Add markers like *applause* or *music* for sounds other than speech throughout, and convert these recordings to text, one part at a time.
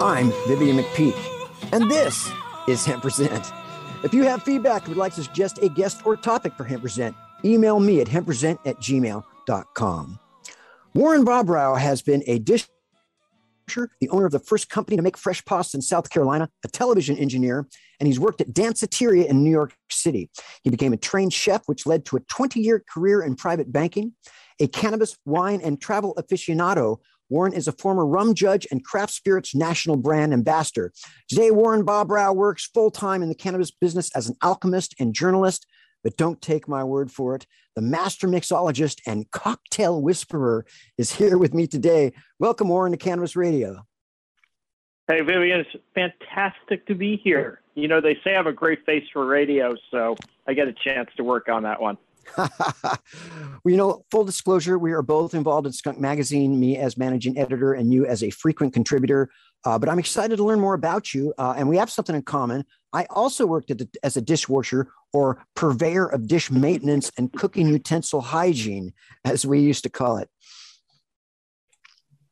I'm Vivian McPeak, and this is Hemp Present. If you have feedback or would like to suggest a guest or topic for Hemp Present, email me at hempresent at gmail.com. Warren Bobrow has been a dish the owner of the first company to make fresh pasta in South Carolina, a television engineer, and he's worked at Danceteria in New York City. He became a trained chef, which led to a 20 year career in private banking. A cannabis, wine, and travel aficionado, Warren is a former rum judge and craft spirits national brand ambassador. Today, Warren Bobrow works full time in the cannabis business as an alchemist and journalist. But don't take my word for it. The master mixologist and cocktail whisperer is here with me today. Welcome, Warren, to Cannabis Radio. Hey, Vivian, it's fantastic to be here. You know, they say I have a great face for radio, so I get a chance to work on that one. *laughs* well, you know, full disclosure, we are both involved in Skunk Magazine, me as managing editor and you as a frequent contributor. Uh, but I'm excited to learn more about you. Uh, and we have something in common. I also worked the, as a dishwasher or purveyor of dish maintenance and cooking utensil hygiene, as we used to call it.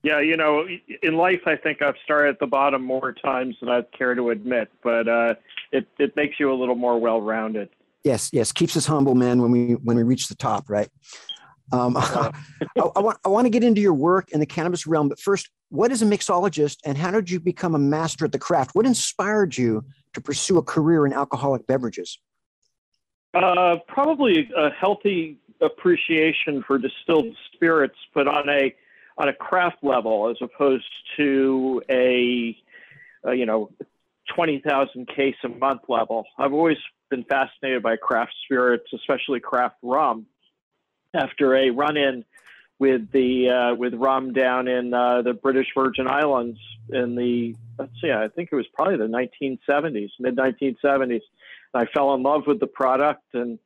Yeah, you know, in life, I think I've started at the bottom more times than I'd care to admit, but uh, it, it makes you a little more well rounded. Yes, yes, keeps us humble, man. When we when we reach the top, right? Um, *laughs* I, I, want I want to get into your work in the cannabis realm, but first, what is a mixologist, and how did you become a master at the craft? What inspired you to pursue a career in alcoholic beverages? Uh, probably a healthy appreciation for distilled spirits, but on a on a craft level as opposed to a, a you know twenty thousand case a month level. I've always been fascinated by craft spirits, especially craft rum. After a run-in with the uh, with rum down in uh, the British Virgin Islands in the let's see, I think it was probably the 1970s, mid 1970s. I fell in love with the product and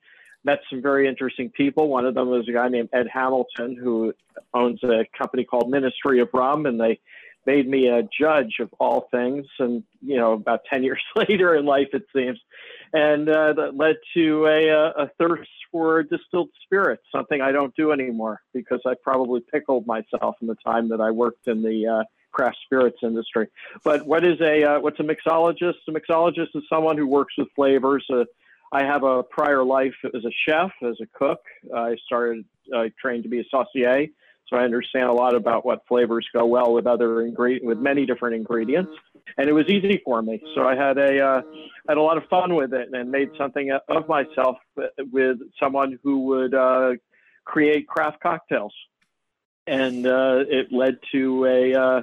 met some very interesting people. One of them was a guy named Ed Hamilton who owns a company called Ministry of Rum, and they made me a judge of all things. And you know, about 10 *laughs* years later in life, it seems, and uh, that led to a, a, thirst for distilled spirits, something I don't do anymore because I probably pickled myself in the time that I worked in the uh, craft spirits industry. But what is a uh, what's a mixologist? A mixologist is someone who works with flavors. Uh, I have a prior life as a chef, as a cook. I started uh, trained to be a saucier, so I understand a lot about what flavors go well with other ingredient with many different ingredients and it was easy for me. So I had a uh, had a lot of fun with it and made something of myself with someone who would uh, create craft cocktails, and uh, it led to a uh,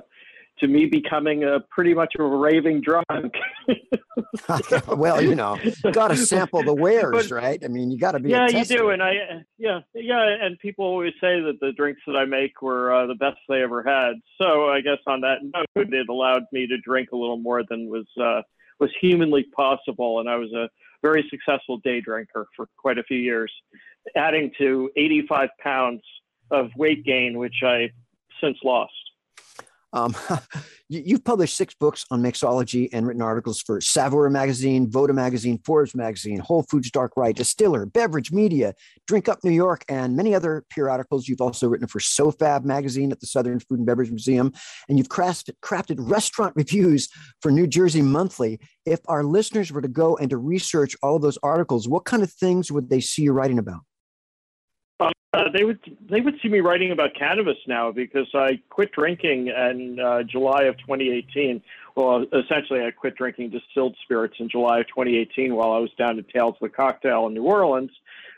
to me becoming a pretty much of a raving drunk. *laughs* *laughs* well, you know, got to sample the wares, but, right? I mean, you got to be. Yeah, you do, and I, yeah, yeah, and people always say that the drinks that I make were uh, the best they ever had. So I guess on that note, it allowed me to drink a little more than was uh, was humanly possible, and I was a very successful day drinker for quite a few years, adding to 85 pounds of weight gain, which I since lost. Um, *laughs* you've published six books on mixology and written articles for Saveur Magazine, Voda Magazine, Forbes Magazine, Whole Foods Dark Rye, Distiller, Beverage Media, Drink Up New York, and many other periodicals. You've also written for SoFab Magazine at the Southern Food and Beverage Museum, and you've crafted, crafted restaurant *laughs* reviews for New Jersey Monthly. If our listeners were to go and to research all of those articles, what kind of things would they see you writing about? Uh, they would they would see me writing about cannabis now because I quit drinking in uh, July of 2018. Well, essentially, I quit drinking distilled spirits in July of 2018 while I was down at Tales of the Cocktail in New Orleans,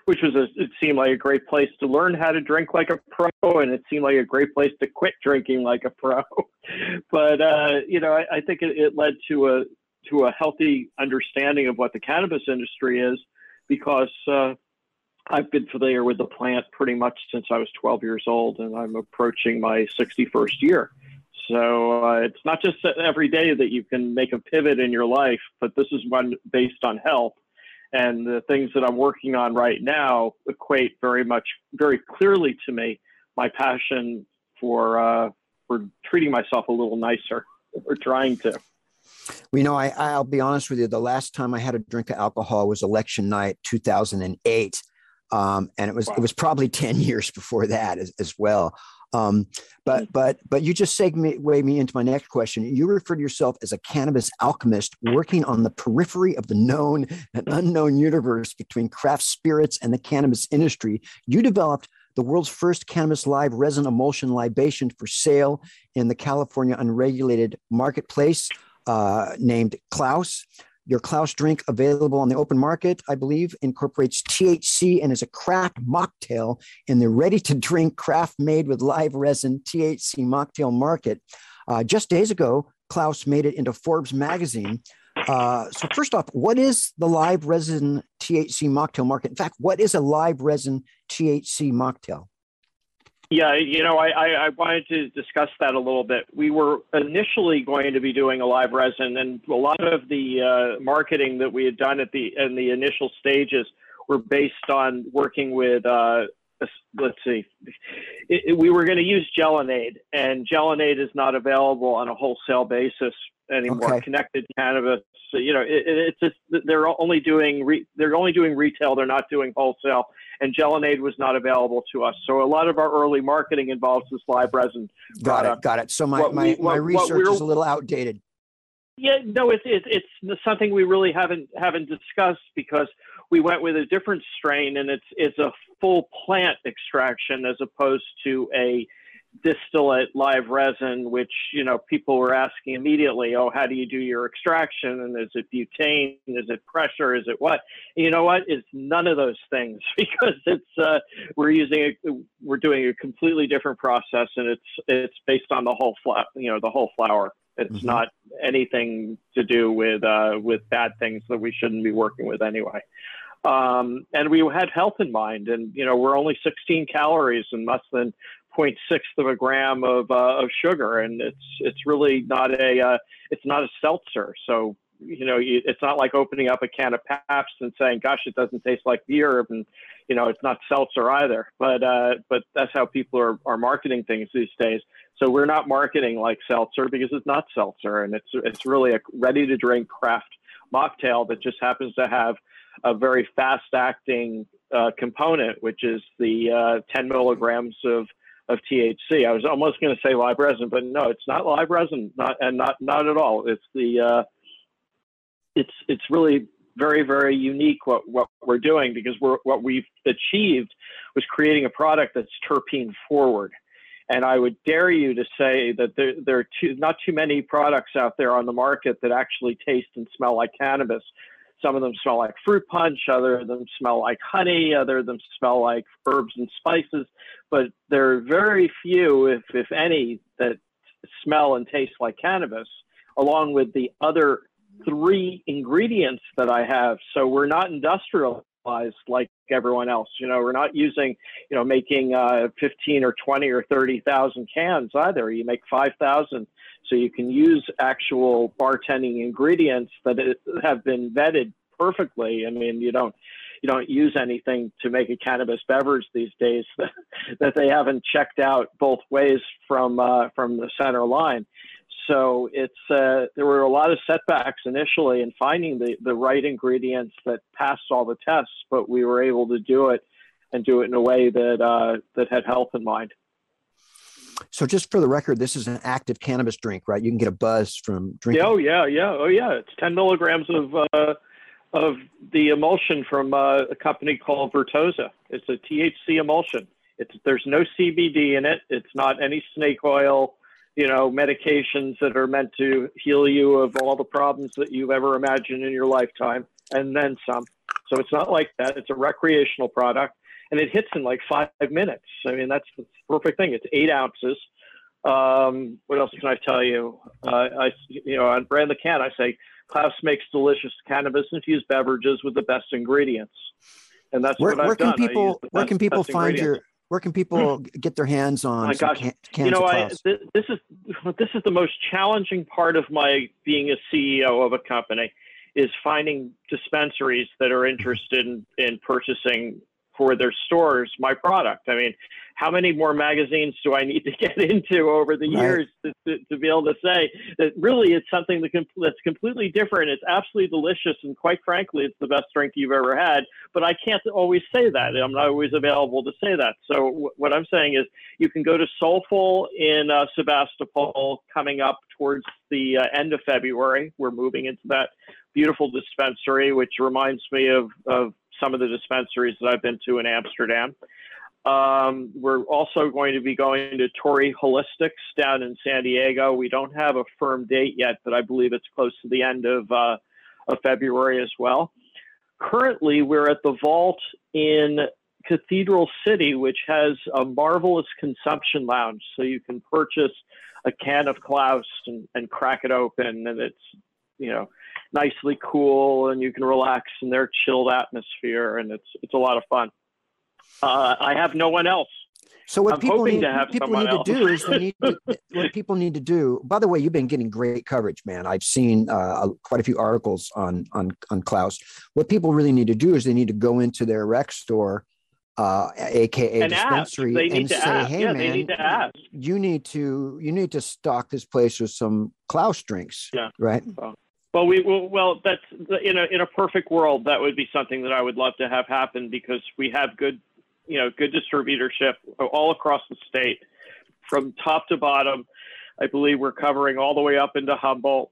which was a, it seemed like a great place to learn how to drink like a pro, and it seemed like a great place to quit drinking like a pro. *laughs* but uh, you know, I, I think it, it led to a to a healthy understanding of what the cannabis industry is because uh, I've been familiar with the plant pretty much since I was 12 years old, and I'm approaching my 61st year. So uh, it's not just every day that you can make a pivot in your life, but this is one based on health. And the things that I'm working on right now equate very much, very clearly to me, my passion for uh, for treating myself a little nicer, or trying to. We know I, I'll be honest with you. The last time I had a drink of alcohol was election night, 2008 um, and it was wow. it was probably *laughs* ten years before that as, as well. Um, but mm-hmm. but but you just segue me into my next question. You refer to yourself as a cannabis alchemist working on the periphery of the known and unknown universe between craft spirits and the cannabis industry. You developed the world's first cannabis live resin emulsion libation for sale in the California unregulated marketplace uh, named Klaus. Your Klaus drink, available on the open market, I believe, incorporates THC and is a craft mocktail in the ready to drink, craft made with live resin THC mocktail market. Uh, just days ago, Klaus made it into Forbes magazine. Uh, so, first off, what is the live resin THC mocktail market? In fact, what is a live resin THC mocktail? Yeah, you know, I, I, wanted to discuss that a little bit. We were initially going to be doing a live resin, and a lot of the uh, marketing that we had done at the in the initial stages were based on working with. Uh, let's see, it, it, we were going to use Gelonade, and Gelonade is not available on a wholesale basis anymore. Okay. Connected cannabis, so, you know, it, it's just they're only doing re, they're only doing retail. They're not doing wholesale and Gelonade was not available to us. So a lot of our early marketing involves this live resin. Got product. it. Got it. So my, what my, we, what, my research is a little outdated. Yeah, no, it's, it's it's something we really haven't haven't discussed because we went with a different strain and it's it's a full plant extraction as opposed to a distillate live resin, which you know people were asking immediately, oh, how do you do your extraction? And is it butane? Is it pressure? Is it what? You know what? It's none of those things *laughs* because it's uh, we're using a, we're doing a completely different process, and it's it's based on the whole flower, you know, the whole flower. It's mm-hmm. not anything to do with uh, with bad things that we shouldn't be working with anyway. Um, and we had health in mind, and you know we're only 16 calories and less than 0.6 of a gram of, uh, of sugar, and it's it's really not a uh, it's not a seltzer. So you know, it's not like opening up a can of Pabst and saying, "Gosh, it doesn't taste like beer," and you know, it's not seltzer either. But uh, but that's how people are are marketing things these days. So we're not marketing like seltzer because it's not seltzer, and it's it's really a ready to drink craft mocktail that just happens to have a very fast acting uh, component, which is the uh, 10 milligrams of of THC. I was almost going to say live resin, but no, it's not live resin, not and not not at all. It's the uh, it's it's really very very unique what what we're doing because we're what we've achieved was creating a product that's terpene forward. And I would dare you to say that there, there are too, not too many products out there on the market that actually taste and smell like cannabis. Some of them smell like fruit punch, other of them smell like honey, other of them smell like herbs and spices. But there are very few, if, if any, that smell and taste like cannabis, along with the other three ingredients that I have. So we're not industrialized like everyone else. You know, we're not using, you know, making uh, 15 or 20 or 30,000 cans either. You make 5,000 so you can use actual bartending ingredients that have been vetted perfectly. I mean, you don't you don't use anything to make a cannabis beverage these days that, *laughs* that they haven't checked out both ways from uh, from the center line. So it's uh, there were a lot of setbacks initially in finding the, the right ingredients that passed all the tests, but we were able to do it and do it in a way that uh, that had health in mind. So, just for the record, this is an active cannabis drink, right? You can get a buzz from drinking. Oh yeah, yeah, oh yeah. It's ten milligrams of uh, of the emulsion from uh, a company called Vertosa. It's a THC emulsion. It's there's no CBD in it. It's not any snake oil, you know, medications that are meant to heal you of all the problems that you've ever imagined in your lifetime, and then some. So it's not like that. It's a recreational product, and it hits in like five minutes. I mean, that's the perfect thing. It's eight ounces. Um, what else can I tell you? Uh, I, you know, on brand the can, I say Klaus makes delicious cannabis infused beverages with the best ingredients, and that's where, what where I've can done. People where can people find your. Where can people hmm. get their hands on oh my gosh, can, you know, I, th- this is *laughs* this is the most challenging part of my being a CEO of a company is finding dispensaries that are mm-hmm. interested in, in purchasing for their stores my product. I mean, how many more magazines do I need to *laughs* get into over the Right. years to, to, to be able to say that really it's something that com- that's completely different. It's absolutely delicious, and quite frankly, it's the best drink you've ever had. But I can't always say that. I'm not always available to say that. So w- what I'm saying is, you can go to Solful in uh, Sebastopol coming up towards the uh, end of February. We're moving into that beautiful dispensary, which reminds me of, of some of the dispensaries that I've been to in Amsterdam. Um, we're also going to be going to Torrey Holistics down in San Diego. We don't have a firm date yet, but I believe it's close to the end of, uh, of February as well. Currently, we're at the Vault in Cathedral City, which has a marvelous consumption lounge. So you can purchase a can of Klaus and, and crack it open, and it's you know nicely cool, and you can relax in their chilled atmosphere, and it's it's a lot of fun. Uh, I have no one else. So what I'm people need, to have people need to do is they need to, *laughs* what people need to do. By the way, you've been getting great coverage, man. I've seen uh, quite a few articles on on on Klaus. What people really need to do is they need to go into their rec store, uh, aka And dispensary, and say, ask. "Hey, Yeah, man, they need to ask. you need to you need to stock this place with some Klaus drinks." Yeah. Right. Well, we well, well that's in a in a perfect world that would be something that I would love to have happen because we have good, you know, good distributorship all across the state, from top to bottom. I believe we're covering all the way up into Humboldt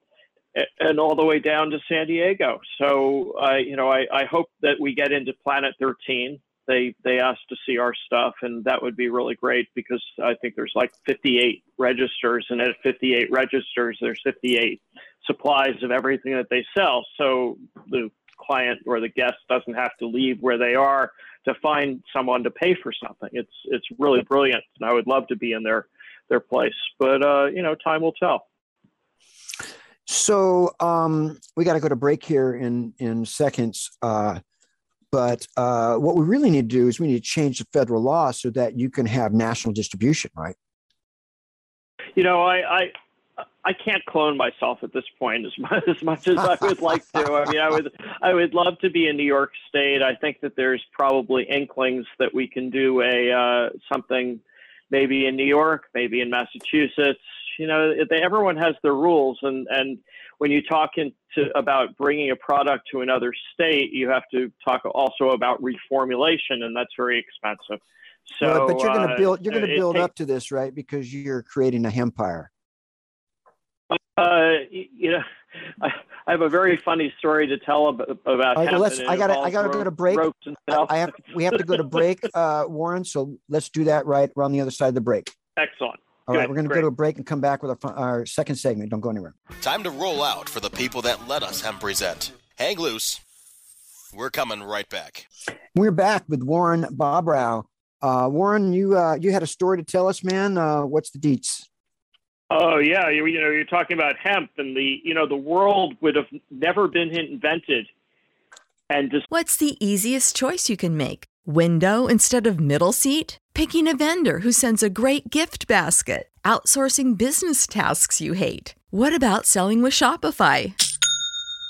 and all the way down to San Diego. So, I you know, I, I hope that we get into Planet 13. They they asked to see our stuff, and that would be really great because I think there's like 58 registers, and at 58 registers, there's 58 supplies of everything that they sell. So the client or the guest doesn't have to leave where they are to find someone to pay for something. It's it's really brilliant, and I would love to be in their their place. But uh, you know, time will tell. So um, we got to go to break here in in seconds. Uh, but uh, what we really need to do is we need to change the federal law so that you can have national distribution, right? You know, I. I I can't clone myself at this point as *laughs* much as much as I would like to. I mean, I would I would love to be in New York State. I think that there's probably inklings that we can do a uh, something maybe in New York, maybe in Massachusetts. You know, they, everyone has their rules, and and when you talk into about bringing a product to another state, you have to talk also about reformulation, and that's very expensive. So, Well, but you're going to uh, build you're going to build takes- up to this, right? Because you're creating a empire. Uh, you know, I, I have a very funny story to tell about, about All right, well, let's- I gotta- I gotta go to break. I. I have we have to go to break, *laughs* uh, Warren. So let's do that right around the other side of the break. Excellent. All right, Good, we're going to go to a break and come back with our, our second segment. Don't go anywhere. Time to roll out for the people that let us hemp present. Hang loose. We're coming right back. We're back with Warren Bobrow. Uh, Warren, you uh, you had a story to tell us, man. Uh, what's the deets? Oh yeah, you, you know, you're talking about hemp, and the you know the world would have never been invented, and just What's the easiest choice you can make? Window instead of middle seat? Picking a vendor who sends a great gift basket? Outsourcing business tasks you hate? What about selling with Shopify?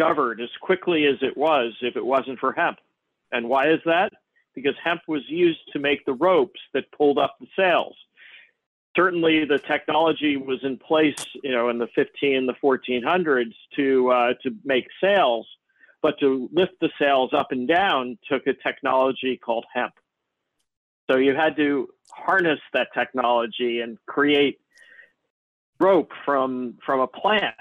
discovered as quickly as it was if it wasn't for hemp. And why is that? Because hemp was used to make the ropes that pulled up the sails. Certainly, the technology was in place, you know, in the 15, the 1400s to uh, to make sails, but to lift the sails up and down took a technology called hemp. So you had to harness that technology and create rope from from a plant,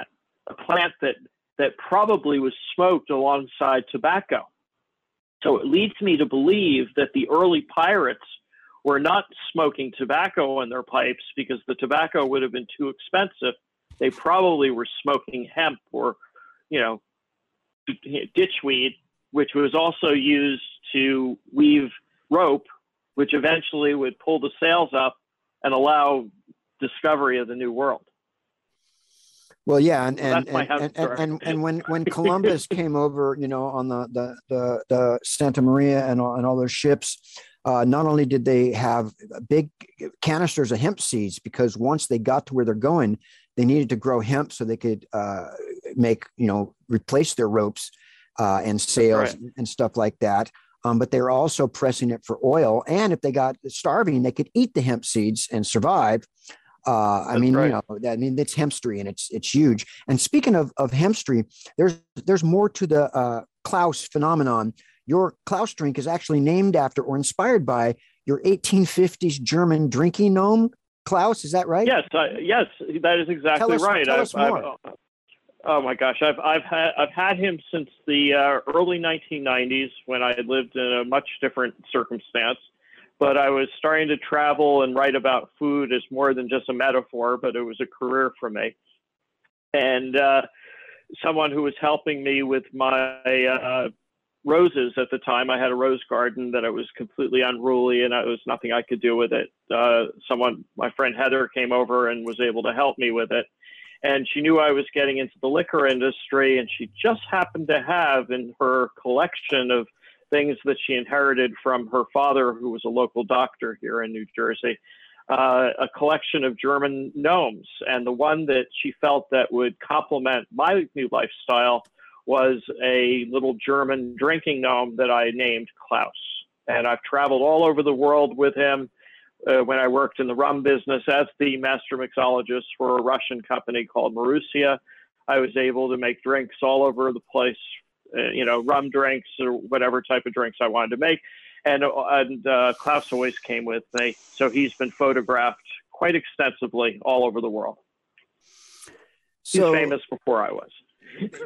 a plant that that probably was smoked alongside tobacco. So it leads me to believe that the early pirates were not smoking tobacco in their pipes because the tobacco would have been too expensive. They probably were smoking hemp or, you know, ditchweed, which was also used to weave rope, which eventually would pull the sails up and allow discovery of the new world. Well, yeah, and and and, and, and, and, when when *laughs* Columbus came over, you know, on the the the, the Santa Maria and all, and all those ships, uh, not only did they have big canisters of hemp seeds, because once they got to where they're going, they needed to grow hemp so they could uh, make you know replace their ropes uh, and sails right. and stuff like that. Um, but they were also pressing it for oil, and if they got starving, they could eat the hemp seeds and survive. Uh, I mean, right. you know, I mean, it's hempstry and it's it's huge. And speaking of of hempstry, there's there's more to the uh, Klaus phenomenon. Your Klaus drink is actually named after or inspired by your 1850s German drinking gnome. Klaus, is that right? Yes, yes, that is exactly tell us, right. Tell I've, us more. I've, oh my gosh, I've I've had I've had him since the uh, early 1990s when I had lived in a much different circumstance but I was starting to travel and write about food as more than just a metaphor, but it was a career for me. And uh, someone who was helping me with my uh, roses at the time, I had a rose garden that I was completely unruly and there was nothing I could do with it. Uh, someone, my friend Heather, came over and was able to help me with it. And she knew I was getting into the liquor industry, and she just happened to have in her collection of things that she inherited from her father, who was a local doctor here in New Jersey, uh, a collection of German gnomes. And the one that she felt that would complement my new lifestyle was a little German drinking gnome that I named Klaus. And I've traveled all over the world with him. Uh, when I worked in the rum business as the master mixologist for a Russian company called Marussia, I was able to make drinks all over the place uh, you know, rum drinks or whatever type of drinks I wanted to make. And, and uh, Klaus always came with me. So he's been photographed quite extensively all over the world. So, he's famous before I was.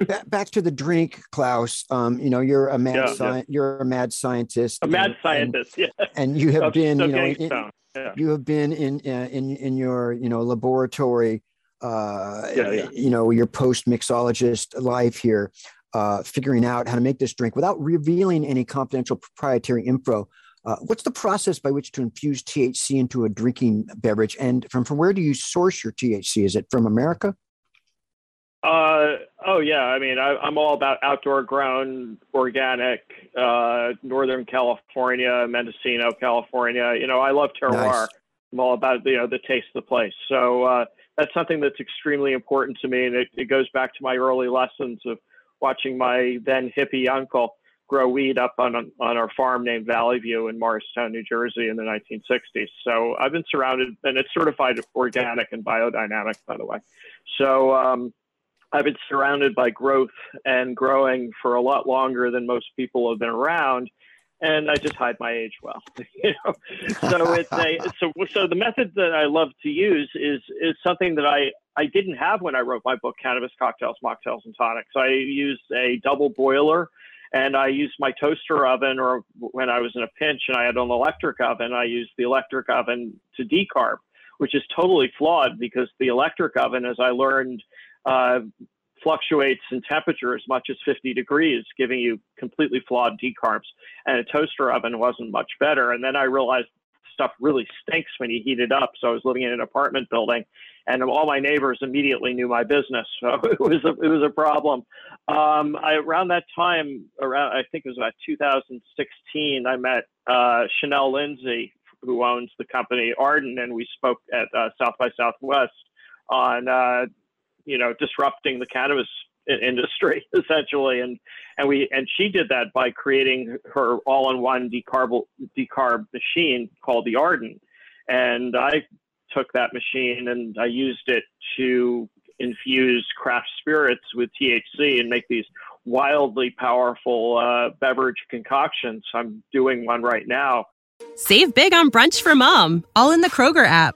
back, back to the drink, Klaus. Um, you know, you're a mad yeah, sci- yeah. you're a mad scientist. A mad scientist, and, yeah. And you have been, you know, in, yeah. you have been in uh, in in your you know laboratory. Uh, yeah, yeah. you know, your post mixologist life here uh, figuring out how to make this drink without revealing any confidential proprietary info. Uh, what's the process by which to infuse THC into a drinking beverage? And from, from where do you source your THC? Is it from America? Uh, oh, yeah. I mean, I, am all about outdoor grown, organic, uh, Northern California, Mendocino, California. You know, I love terroir. Nice. I'm all about, you know, the taste of the place. So, uh, that's something that's extremely important to me, and it, it goes back to my early lessons of watching my then hippie uncle grow weed up on on our farm named Valley View in Morristown, New Jersey, in the 1960s. So I've been surrounded, and it's certified organic and biodynamic, by the way. So um, I've been surrounded by growth and growing for a lot longer than most people have been around and I just hide my age well. *laughs* you know, so it's a so so the method that I love to use is is something that I I didn't have when I wrote my book, Cannabis Cocktails, Mocktails, and Tonics. I used a double boiler, and I used my toaster oven, or when I was in a pinch and I had an electric oven, I used the electric oven to decarb, which is totally flawed because the electric oven, as I learned. Uh, fluctuates in temperature as much as 50 degrees, giving you completely flawed decarbs. And a toaster oven wasn't much better. And then I realized stuff really stinks when you heat it up. So I was living in an apartment building, and all my neighbors immediately knew my business. *laughs* So it was a, it was a problem. Um, I, around that time, around I think it was about 2016, I met uh, Chanel Lindsay, who owns the company Ardent, and we spoke at uh, South by Southwest on uh, you know, disrupting the cannabis industry *laughs* essentially and and we and she did that by creating her all-in-one decarb decarb machine called the Ardent and I took that machine and I used it to infuse craft spirits with THC and make these wildly powerful uh, beverage concoctions. I'm doing one right now. Save big on brunch for mom, all in the Kroger app.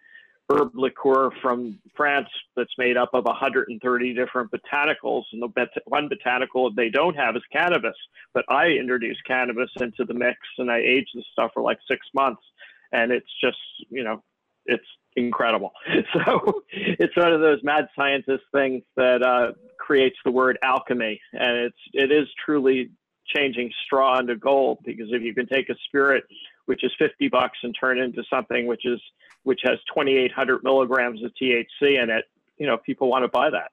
herb liqueur from France that's made up of 130 different botanicals. And the bet- one botanical they don't have is cannabis. But I introduced cannabis into the mix and I aged the stuff for like six months. And it's just, you know, it's incredible. *laughs* So it's one of those mad scientist things that uh, creates the word alchemy. And it's, it is truly changing straw into gold because if you can take a spirit which is 50 bucks and turn into something which is which has 2,800 milligrams of THC in it, you know, people want to buy that.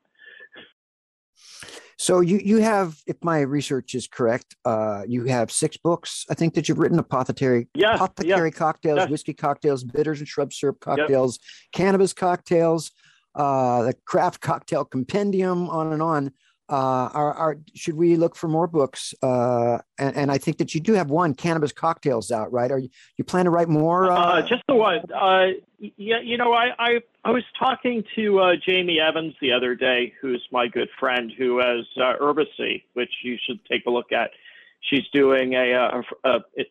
So you you have, if my research is correct, uh, you have six books. I think that you've written apothecary, yeah, apothecary yeah, cocktails, yeah. whiskey cocktails, bitters and shrub syrup cocktails, yep. cannabis cocktails, uh, the craft cocktail compendium, on and on uh, are, are, should we look for more books? Uh, and, and, I think that you do have one, Cannabis Cocktails, out, right? Are you, you plan to write more? Uh, uh just the one. Uh, yeah, you know, I, I, I was talking to uh, Jamie Evans the other day, who's my good friend, who has uh, Herbacé, which you should take a look at. She's doing a, a, a, a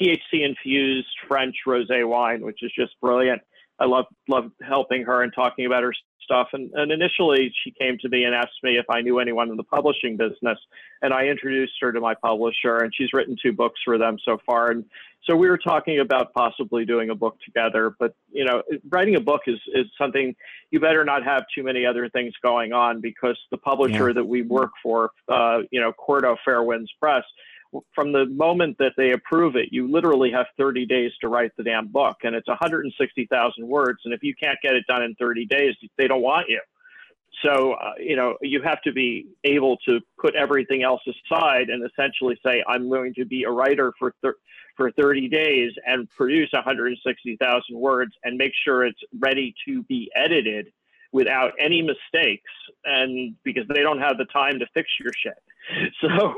THC infused French rosé wine, which is just brilliant. I love love helping her and talking about her stuff. And, and initially, she came to me and asked me if I knew anyone in the publishing business. And I introduced her to my publisher, and she's written two books for them so far. And so we were talking about possibly doing a book together. But you know, writing a book is is something you better not have too many other things going on because the publisher yeah. that we work for, uh, you know, Cordo Fairwinds Press from the moment that they approve it, you literally have 30 days to write the damn book, and it's 160,000 words. And if you can't get it done in 30 days, they don't want you. So, uh, you know, you have to be able to put everything else aside and essentially say, I'm going to be a writer for for 30 days and produce 160,000 words and make sure it's ready to be edited without any mistakes and because they don't have the time to fix your shit. *laughs* So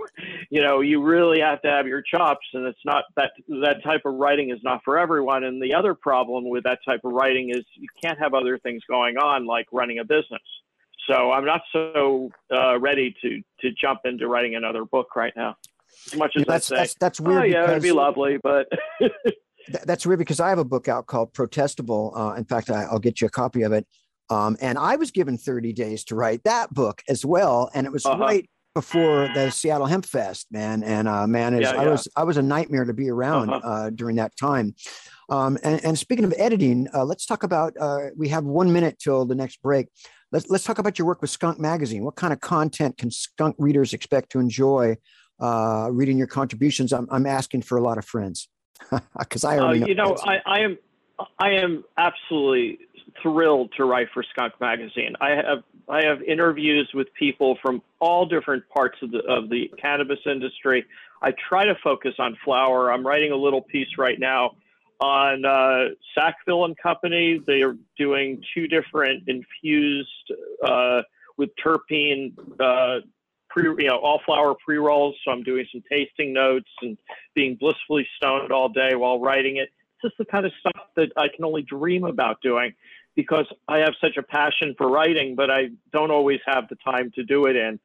you know you really have to have your chops and it's not that that type of writing is not for everyone. And the other problem with that type of writing is you can't have other things going on like running a business. So i'm not so uh, ready to to jump into writing another book right now. As much as yeah, that's, I say, that's, that's weird oh, yeah it'd be lovely but *laughs* that's weird because i have a book out called Protestival. Uh, in fact I, i'll get you a copy of it um, and I was given 30 days to write that book as well. And it was uh-huh. right before the Seattle Hemp Fest, man. And uh, man, is, Yeah, I was I was a nightmare to be around Uh-huh. uh, during that time. Um, and, and speaking of editing, uh, let's talk about. Uh, we have one minute till the next break. Let's let's talk about your work with Skunk Magazine. What kind of content can Skunk readers expect to enjoy uh, reading your contributions? I'm I'm asking for a lot of friends *laughs* because I Uh, already know. you know, I, I am I am absolutely thrilled to write for Skunk Magazine. I have I have interviews with people from all different parts of the of the cannabis industry. I try to focus on flower. I'm writing a little piece right now on uh, Sackville and Company. They are doing two different infused uh, with terpene. Uh, Pre, you know, all flower pre rolls. So I'm doing some tasting notes and being blissfully stoned all day while writing it. It's just the kind of stuff that I can only dream about doing because I have such a passion for writing, but I don't always have the time to do it And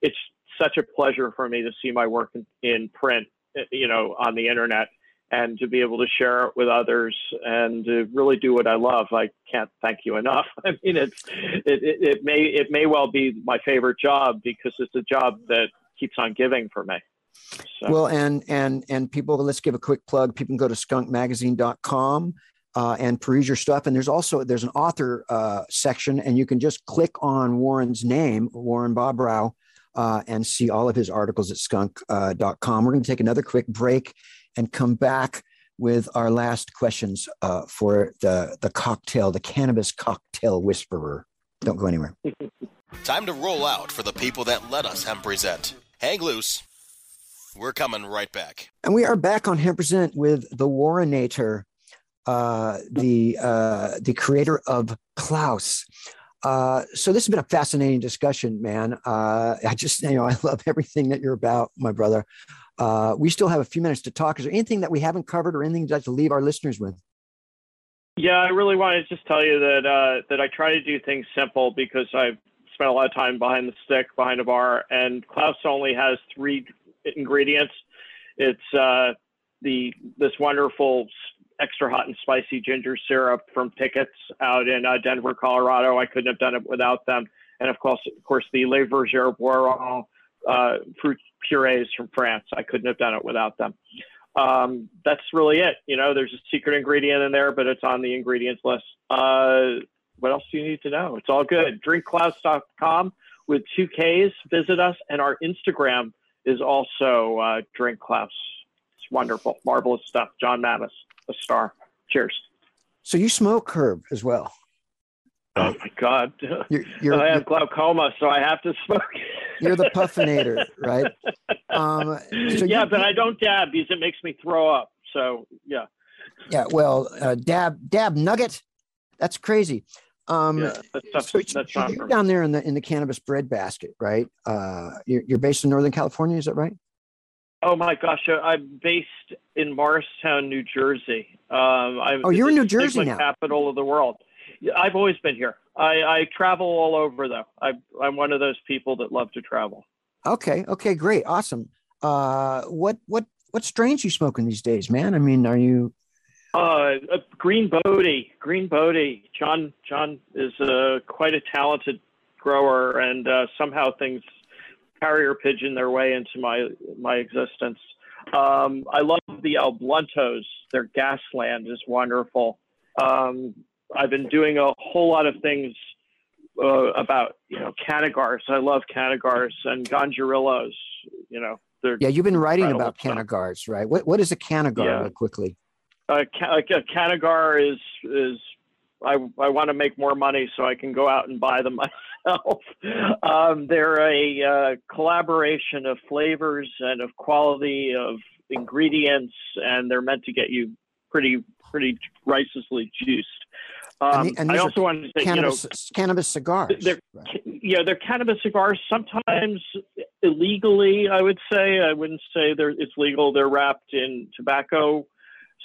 It's such a pleasure for me to see my work in, in print, uh, you know, on the internet and to be able to share it with others and to really do what I love. I can't thank you enough. *laughs* I mean, it's, it, it, it may, it may well be my favorite job because it's a job that keeps on giving for me. So. Well, and and and people, let's give a quick plug. People can go to skunkmagazine.com uh, and peruse your stuff. And there's also there's an author uh, section, and you can just click on Warren's name, Warren Bobrow, uh, and see all of his articles at skunk.com. We're going to take another quick break and come back with our last questions uh, for the the cocktail, the cannabis cocktail whisperer. Don't go anywhere. *laughs* Time to roll out for the people that let us hemp present. Hang loose. We're coming right back. And we are back on Hemp Present with the Warrenator, uh, the uh, the creator of Klaus. Uh, so this has been a fascinating discussion, man. Uh, I just, you know, I love everything that you're about, my brother. Uh, we still have a few minutes to talk. Is there anything that we haven't covered, or anything you'd like to leave our listeners with? Yeah, I really want to just tell you that that I try to do things simple because I've spent a lot of time behind the stick, behind a bar, and Klaus only has three ingredients. It's the this wonderful extra hot and spicy ginger syrup from Pickett's out in uh, Denver, Colorado. I couldn't have done it without them, and of course, of course, the Les Vergers Boiron uh, fruit purees from France. I couldn't have done it without them um, that's really it. You know, there's a secret ingredient in there, but it's on the ingredients list. Uh, what else do you need to know? It's all good. Drinkklaus.com with two Ks. Visit us, and our Instagram is also uh. It's wonderful, marvelous stuff. John Mammoth, a star. Cheers. So you smoke herb as well. Oh my God. You're, you're, I have glaucoma, so I have to smoke. you're the puffinator, right? Um, so yeah, you- but I don't dab because it makes me throw up. So yeah, yeah. Well, uh, dab dab nugget. That's crazy. Um, yeah, that's, so that's you're down there in the in the cannabis breadbasket, right? Uh, you're, you're based in Northern California, is that right? Oh my gosh, I'm based in Morristown, New Jersey. Um, I'm, Oh, you're in New Jersey now. capital of the world. I've always been here. I, I travel all over though. I, I'm one of those people that love to travel. Okay, okay, great, awesome. Uh, what what what strains you smoking these days, man? I mean, are you? Uh, uh, Green Bodie, Green Bodie. John John is uh, quite a talented grower, and uh, somehow things carrier pigeon their way into my my existence. Um, I love the El Bluntos. Their Gasland is wonderful. Um, I've been doing a whole lot of things uh, about you know canagars. I love canagars and ganjarillos. You know, they're Yeah, you've been writing about stuff. canagars, right? What what is a canagar? Yeah. real quickly. uh, ca- a Canagar is is I I want to make more money so I can go out and buy them *laughs* myself. Um, they're a uh, collaboration of flavors and of quality of ingredients, and they're meant to get you pretty pretty ricely juiced. Um, And the- and I also wanted to say, you know, Cannabis cannabis cigars. they're- right? yeah, they're cannabis cigars. Sometimes illegally, I would say. I wouldn't say they're it's legal. They're wrapped in tobacco,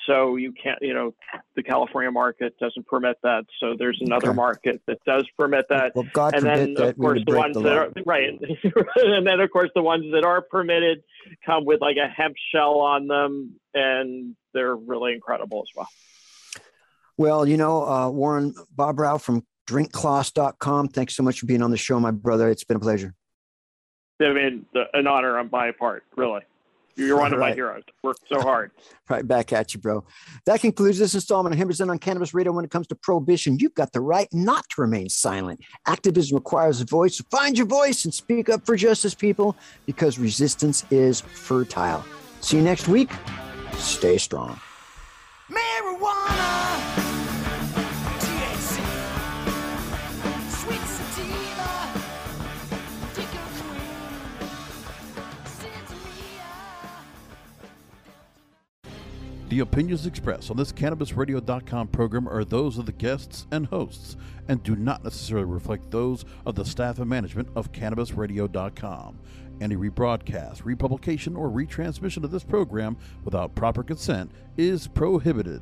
so you can't. You know, the California market doesn't permit that. So there's another Okay. market that does permit that. Well, God and forbid then, of course, the ones the that are right, *laughs* and then of course the ones that are permitted come with like a hemp shell on them, and they're really incredible as well. Well, you know, uh, Warren Bobrow from drinkklaus.com. Thanks so much for being on the show, my brother. It's been a pleasure. I mean, an honor on my part, really. You're one of right. my heroes. Worked so hard. *laughs* right back at you, bro. That concludes this installment of Hemp Present on Cannabis Radio. When it comes to prohibition, you've got the right not to remain silent. Activism requires a voice. So find your voice and speak up for justice, people, because resistance is fertile. See you next week. Stay strong. Marijuana. The opinions expressed on this CannabisRadio.com program are those of the guests and hosts and do not necessarily reflect those of the staff and management of CannabisRadio.com. Any rebroadcast, republication, or retransmission of this program without proper consent is prohibited.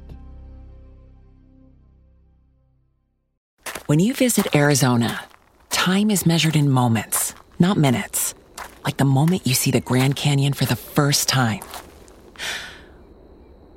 When you visit Arizona, time is measured in moments, not minutes. Like the moment you see the Grand Canyon for the first time